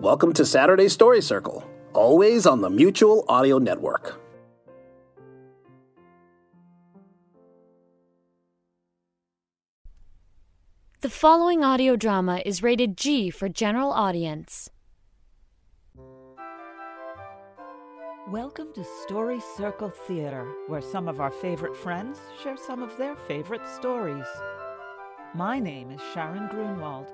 Welcome to Saturday Story Circle, always on the Mutual Audio Network. The following audio drama is rated G for general audience. Welcome to Story Circle Theater, where some of our favorite friends share some of their favorite stories. My name is Sharon Grunwald,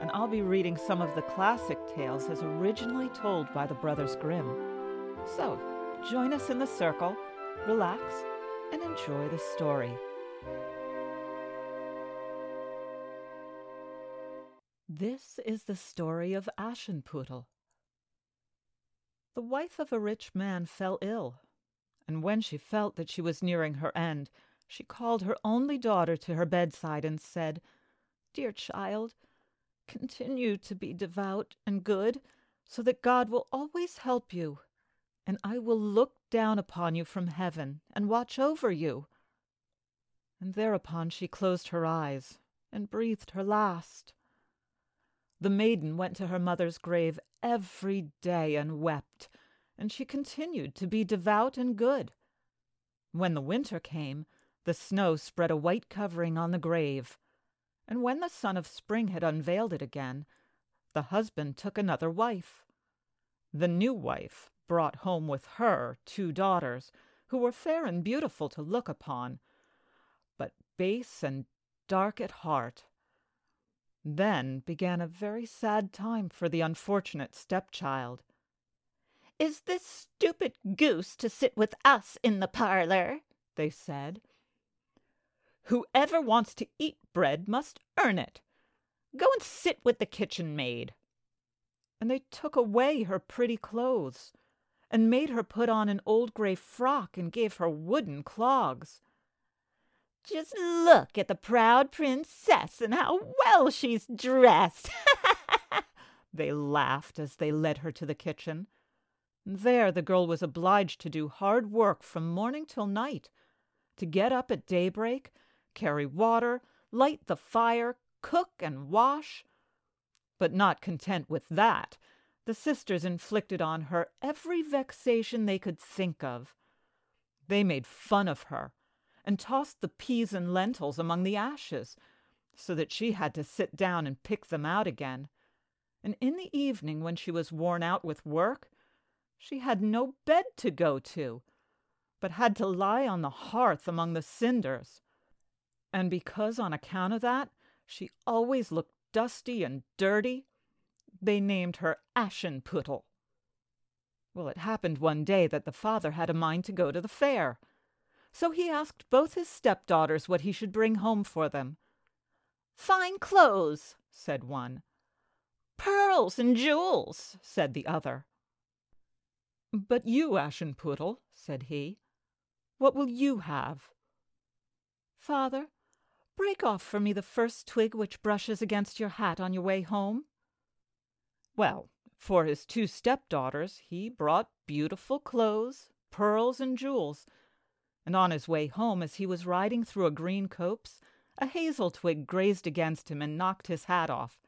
and I'll be reading some of the classic tales as originally told by the Brothers Grimm. So, join us in the circle, relax, and enjoy the story. This is the story of Aschenputtel. The wife of a rich man fell ill, and when she felt that she was nearing her end, she called her only daughter to her bedside and said, Dear child, continue to be devout and good, so that God will always help you, and I will look down upon you from heaven and watch over you. And thereupon she closed her eyes and breathed her last. The maiden went to her mother's grave every day and wept, and she continued to be devout and good. When the winter came, the snow spread a white covering on the grave, and when the sun of spring had unveiled it again, the husband took another wife. The new wife brought home with her two daughters, who were fair and beautiful to look upon, but base and dark at heart. Then began a very sad time for the unfortunate stepchild. Is this stupid goose to sit with us in the parlor? they said. Whoever wants to eat bread must earn it. Go and sit with the kitchen maid. And they took away her pretty clothes, and made her put on an old gray frock and gave her wooden clogs. Just look at the proud princess and how well she's dressed. they laughed as they led her to the kitchen. There the girl was obliged to do hard work from morning till night, to get up at daybreak, carry water, light the fire, cook and wash. But not content with that, the sisters inflicted on her every vexation they could think of. They made fun of her and tossed the peas and lentils among the ashes, so that she had to sit down and pick them out again. And in the evening, when she was worn out with work, she had no bed to go to, but had to lie on the hearth among the cinders. And because on account of that she always looked dusty and dirty, they named her Aschenputtel. Well, it happened one day that the father had a mind to go to the fair, so he asked both his stepdaughters what he should bring home for them. Fine clothes, said one. Pearls and jewels, said the other. But you, Aschenputtel, said he, what will you have? Father, break off for me the first twig which brushes against your hat on your way home. Well, for his two stepdaughters he brought beautiful clothes, pearls, and jewels, and on his way home, as he was riding through a green copse, a hazel twig grazed against him and knocked his hat off.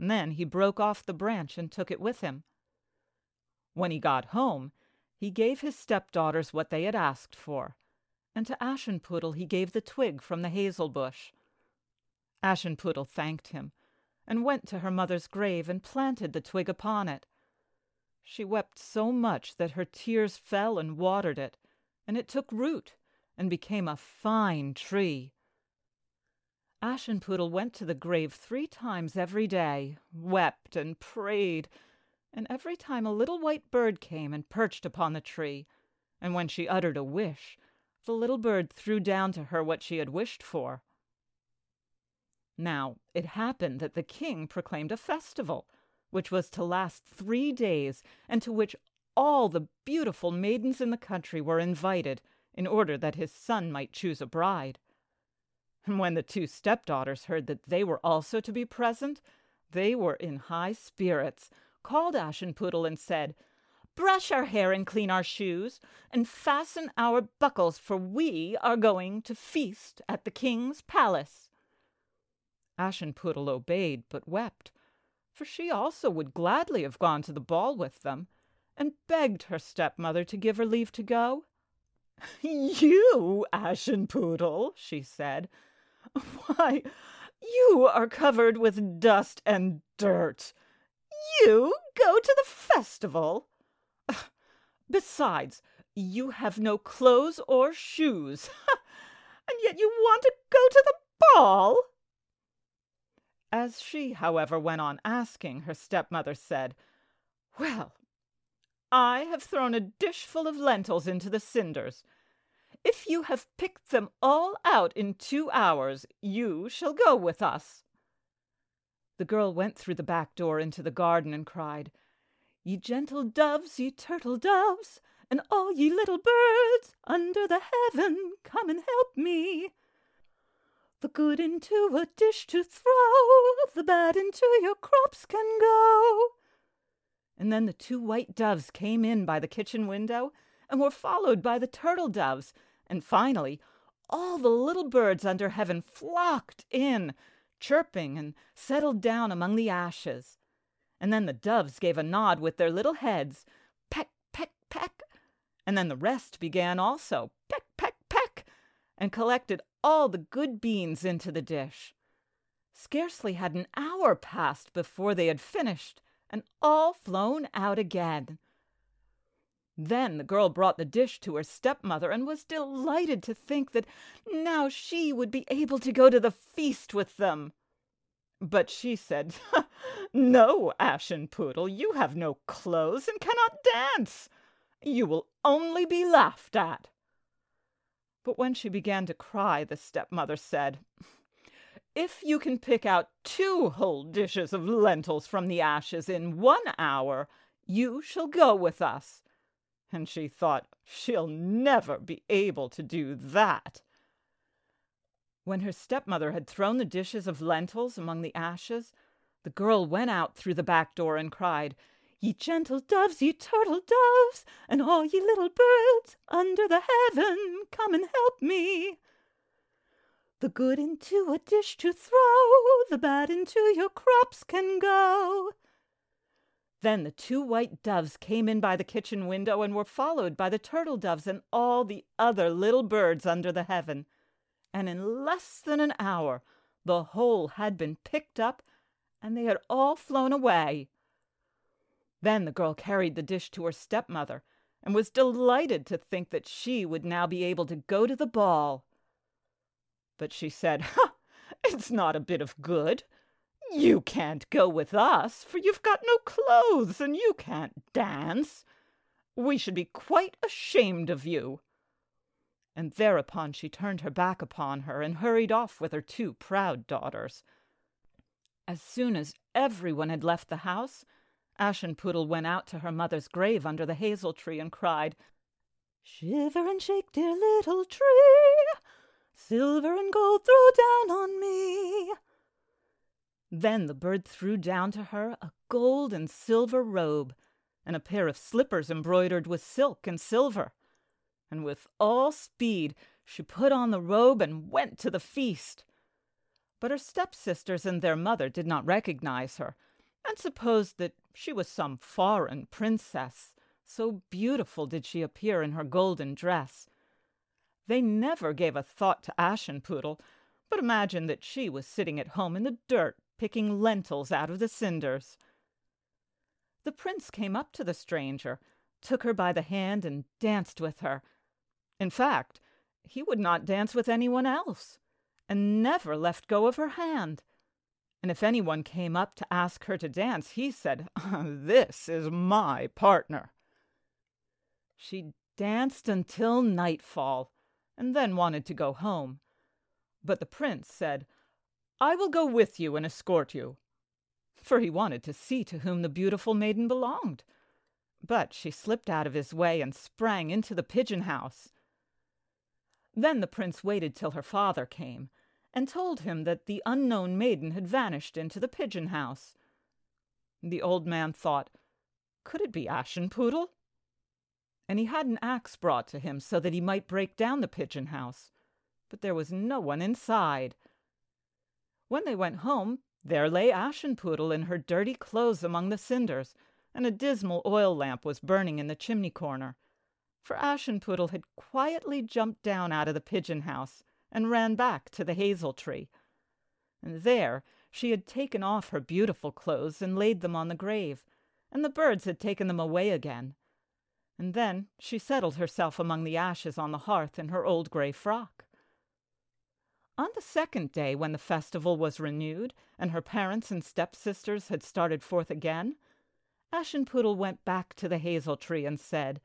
And then he broke off the branch and took it with him. When he got home, he gave his stepdaughters what they had asked for, and to Aschenputtel he gave the twig from the hazel bush. Aschenputtel thanked him, and went to her mother's grave and planted the twig upon it. She wept so much that her tears fell and watered it, and it took root and became a fine tree. Aschenputtel went to the grave three times every day, wept and prayed, and every time a little white bird came and perched upon the tree, and when she uttered a wish, the little bird threw down to her what she had wished for. Now it happened that the king proclaimed a festival, which was to last three days, and to which all the beautiful maidens in the country were invited in order that his son might choose a bride. And when the two stepdaughters heard that they were also to be present, they were in high spirits, called Aschenputtel and said, Brush our hair and clean our shoes, and fasten our buckles, for we are going to feast at the king's palace. Aschenputtel obeyed, but wept, for she also would gladly have gone to the ball with them, and begged her stepmother to give her leave to go. You, Aschenputtel, she said, why, you are covered with dust and dirt. You go to the festival? Besides, you have no clothes or shoes, and yet you want to go to the ball? As she, however, went on asking, her stepmother said, Well, I have thrown a dishful of lentils into the cinders. If you have picked them all out in two hours, you shall go with us. The girl went through the back door into the garden and cried, Ye gentle doves, ye turtle doves, and all ye little birds under the heaven, come and help me. The good into a dish to throw, the bad into your crops can go. And then the two white doves came in by the kitchen window and were followed by the turtle doves, and finally all the little birds under heaven flocked in, chirping, and settled down among the ashes. And then the doves gave a nod with their little heads, peck, peck, peck, and then the rest began also, peck, peck, peck, and collected all the good beans into the dish. Scarcely had an hour passed before they had finished and all flown out again. Then the girl brought the dish to her stepmother and was delighted to think that now she would be able to go to the feast with them. But she said, No, Aschenputtel, you have no clothes and cannot dance. You will only be laughed at. But when she began to cry, the stepmother said, If you can pick out two whole dishes of lentils from the ashes in one hour, you shall go with us. And she thought, She'll never be able to do that. When her stepmother had thrown the dishes of lentils among the ashes, the girl went out through the back door and cried, Ye gentle doves, ye turtle doves, and all ye little birds under the heaven, come and help me. The good into a dish to throw, the bad into your crops can go. Then the two white doves came in by the kitchen window and were followed by the turtle doves and all the other little birds under the heaven. And in less than an hour the whole had been picked up, and they had all flown away. Then the girl carried the dish to her stepmother and was delighted to think that she would now be able to go to the ball. But she said, Ha! It's not a bit of good. You can't go with us, for you've got no clothes and you can't dance. We should be quite ashamed of you. And thereupon she turned her back upon her and hurried off with her two proud daughters. As soon as everyone had left the house, Aschenputtel went out to her mother's grave under the hazel tree and cried, Shiver and shake, dear little tree, silver and gold throw down on me. Then the bird threw down to her a gold and silver robe, and a pair of slippers embroidered with silk and silver. And with all speed she put on the robe and went to the feast. But her stepsisters and their mother did not recognize her, and supposed that she was some foreign princess, so beautiful did she appear in her golden dress. They never gave a thought to Aschenputtel, but imagined that she was sitting at home in the dirt picking lentils out of the cinders. The prince came up to the stranger, took her by the hand, and danced with her. In fact, he would not dance with anyone else, and never left go of her hand and if anyone came up to ask her to dance, he said, This is my partner. She danced until nightfall, and then wanted to go home. But the prince said, I will go with you and escort you. For he wanted to see to whom the beautiful maiden belonged. But she slipped out of his way and sprang into the pigeon house. Then the prince waited till her father came, and told him that the unknown maiden had vanished into the pigeon house. The old man thought, could it be Aschenputtel? And he had an axe brought to him so that he might break down the pigeon house, but there was no one inside. When they went home, There lay Aschenputtel in her dirty clothes among the cinders, and a dismal oil lamp was burning in the chimney corner. For Aschenputtel had quietly jumped down out of the pigeon house and ran back to the hazel tree. And there she had taken off her beautiful clothes and laid them on the grave, and the birds had taken them away again. And then she settled herself among the ashes on the hearth in her old grey frock. On the second day, when the festival was renewed, and her parents and stepsisters had started forth again, Aschenputtel went back to the hazel tree and said,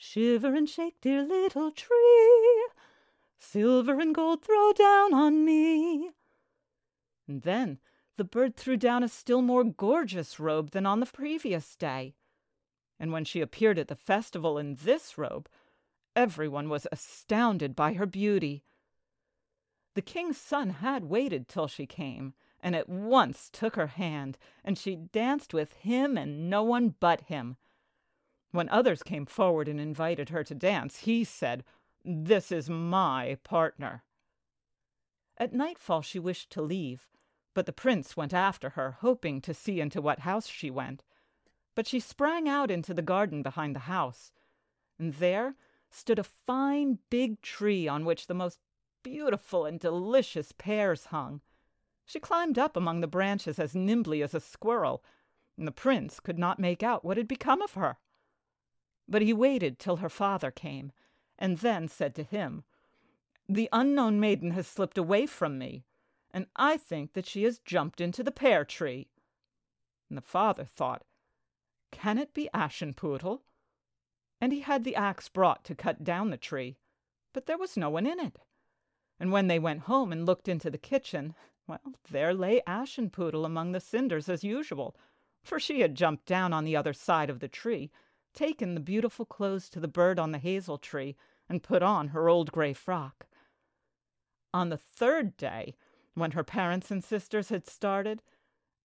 Shiver and shake, dear little tree, silver and gold throw down on me. And then the bird threw down a still more gorgeous robe than on the previous day. And when she appeared at the festival in this robe, everyone was astounded by her beauty. The king's son had waited till she came, and at once took her hand, and she danced with him and no one but him. When others came forward and invited her to dance, he said, This is my partner. At nightfall she wished to leave, but the prince went after her, hoping to see into what house she went. But she sprang out into the garden behind the house, and there stood a fine big tree on which the most beautiful and delicious pears hung. She climbed up among the branches as nimbly as a squirrel, and the prince could not make out what had become of her. But he waited till her father came, and then said to him, The unknown maiden has slipped away from me, and I think that she has jumped into the pear tree. And the father thought, Can it be Aschenputtel? And he had the axe brought to cut down the tree, but there was no one in it. And when they went home and looked into the kitchen, well, there lay Aschenputtel among the cinders as usual, for she had jumped down on the other side of the tree, taken the beautiful clothes to the bird on the hazel tree, and put on her old grey frock. On the third day, when her parents and sisters had started,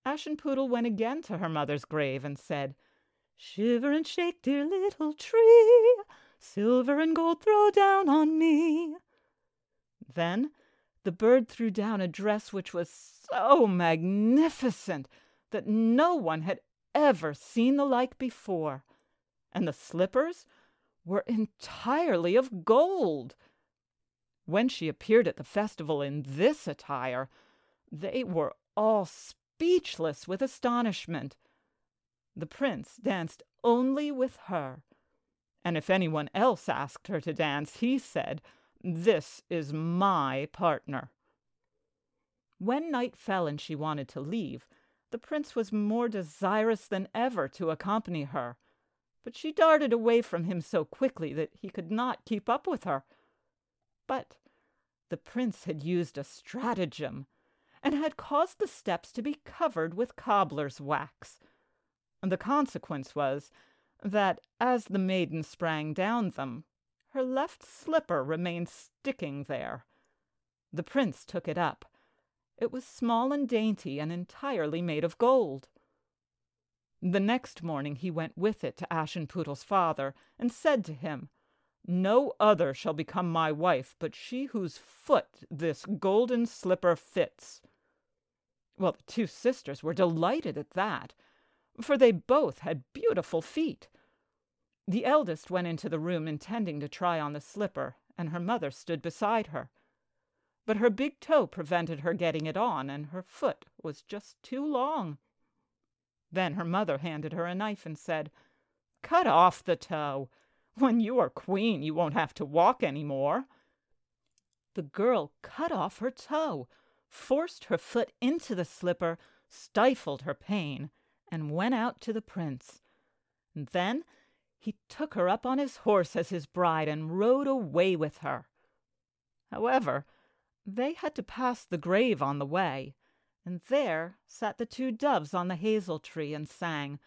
Aschenputtel went again to her mother's grave and said, Shiver and shake, dear little tree, silver and gold throw down on me. Then the bird threw down a dress which was so magnificent that no one had ever seen the like before, and the slippers were entirely of gold. When she appeared at the festival in this attire, they were all speechless with astonishment. The prince danced only with her, and if anyone else asked her to dance, he said, this is my partner. When night fell and she wanted to leave, the prince was more desirous than ever to accompany her, but she darted away from him so quickly that he could not keep up with her. But the prince had used a stratagem, and had caused the steps to be covered with cobbler's wax. The consequence was that, as the maiden sprang down them, her left slipper remained sticking there. The prince took it up. It was small and dainty and entirely made of gold. The next morning he went with it to Aschenputtel's father and said to him, No other shall become my wife but she whose foot this golden slipper fits. Well, the two sisters were delighted at that, for they both had beautiful feet. The eldest went into the room intending to try on the slipper, and her mother stood beside her. But her big toe prevented her getting it on, and her foot was just too long. Then her mother handed her a knife and said, Cut off the toe. When you are queen, you won't have to walk any more. The girl cut off her toe, forced her foot into the slipper, stifled her pain, and went out to the prince. And then he took her up on his horse as his bride and rode away with her. However, they had to pass the grave on the way, and there sat the two doves on the hazel tree and sang,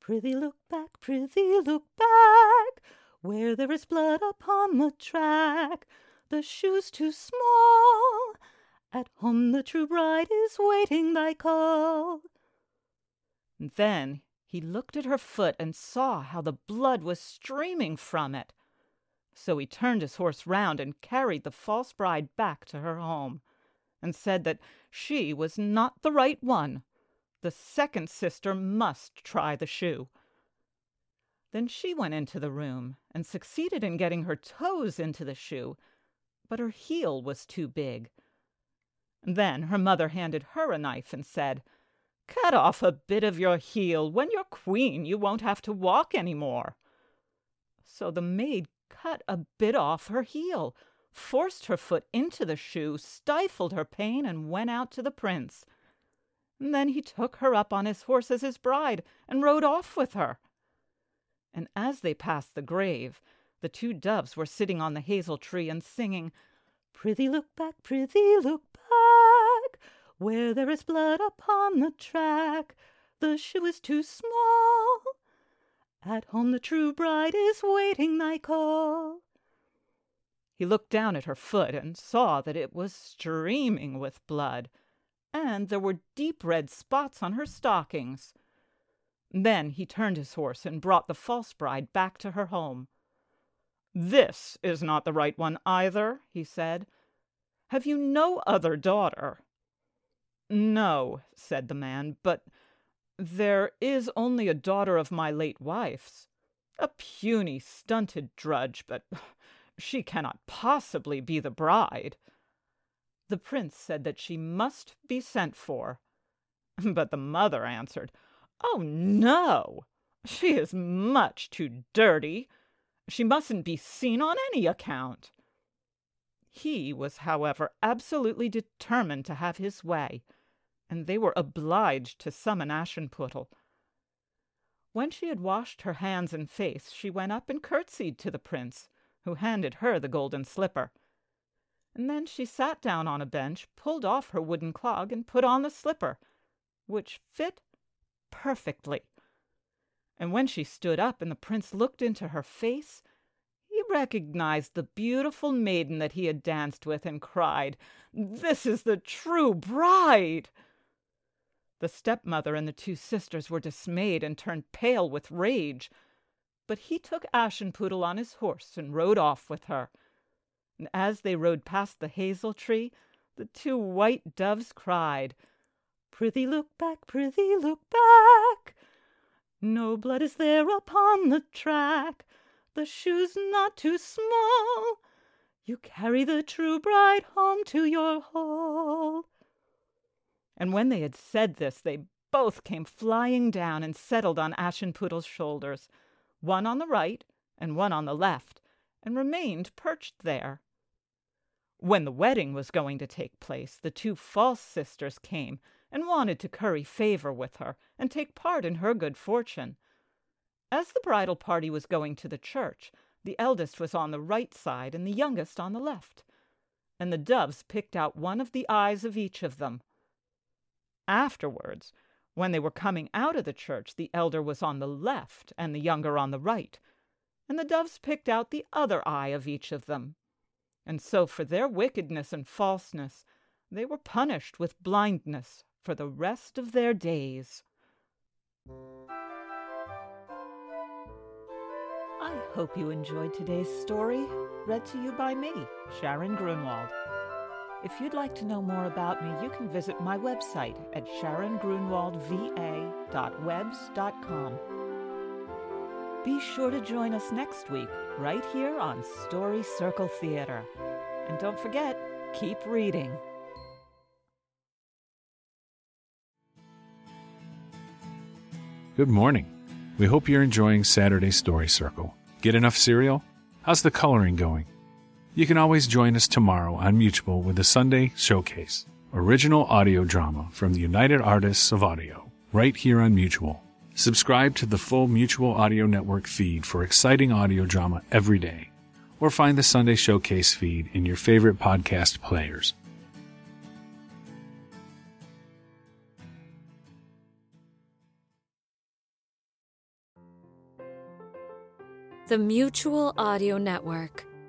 Prithee look back, prithee look back, where there is blood upon the track, the shoe's too small. At home the true bride is waiting thy call. And then he looked at her foot and saw how the blood was streaming from it. So he turned his horse round and carried the false bride back to her home. And said that she was not the right one. The second sister must try the shoe. Then she went into the room and succeeded in getting her toes into the shoe, but her heel was too big. Then her mother handed her a knife and said, Cut off a bit of your heel. When you're queen, you won't have to walk any more. So the maid cut a bit off her heel, forced her foot into the shoe, stifled her pain, and went out to the prince. And then he took her up on his horse as his bride and rode off with her. And as they passed the grave, the two doves were sitting on the hazel tree and singing, Prithee look back, prithee look back, where there is blood upon the track, the shoe is too small. At home the true bride is waiting thy call. He looked down at her foot and saw that it was streaming with blood, and there were deep red spots on her stockings. Then he turned his horse and brought the false bride back to her home. This is not the right one either, he said. Have you no other daughter? No, said the man, but there is only a daughter of my late wife's. A puny, stunted drudge, but she cannot possibly be the bride. The prince said that she must be sent for. But the mother answered, Oh, no! She is much too dirty. She mustn't be seen on any account. He was, however, absolutely determined to have his way, and they were obliged to summon Aschenputtel. When she had washed her hands and face, she went up and curtsied to the prince, who handed her the golden slipper. And then she sat down on a bench, pulled off her wooden clog, and put on the slipper, which fit perfectly. And when she stood up and the prince looked into her face, he recognized the beautiful maiden that he had danced with and cried, This is the true bride! The stepmother and the two sisters were dismayed and turned pale with rage. But he took Aschenputtel on his horse and rode off with her. And as they rode past the hazel tree, the two white doves cried, Prithee look back, prithee look back. No blood is there upon the track. The shoe's not too small. You carry the true bride home to your hall. And when they had said this, they both came flying down and settled on Aschenputtel's shoulders, one on the right and one on the left, and remained perched there. When the wedding was going to take place, the two false sisters came and wanted to curry favor with her and take part in her good fortune. As the bridal party was going to the church, the eldest was on the right side and the youngest on the left, and the doves picked out one of the eyes of each of them. Afterwards, when they were coming out of the church, the elder was on the left and the younger on the right, and the doves picked out the other eye of each of them. And so, for their wickedness and falseness, they were punished with blindness for the rest of their days. I hope you enjoyed today's story, read to you by me, Sharon Grunwald. If you'd like to know more about me, you can visit my website at sharongrunwaldva.webs.com. Be sure to join us next week, right here on Story Circle Theater. And don't forget, keep reading. Good morning. We hope you're enjoying Saturday Story Circle. Get enough cereal? How's the coloring going? You can always join us tomorrow on Mutual with the Sunday Showcase, original audio drama from the United Artists of Audio, right here on Mutual. Subscribe to the full Mutual Audio Network feed for exciting audio drama every day, or find the Sunday Showcase feed in your favorite podcast players. The Mutual Audio Network.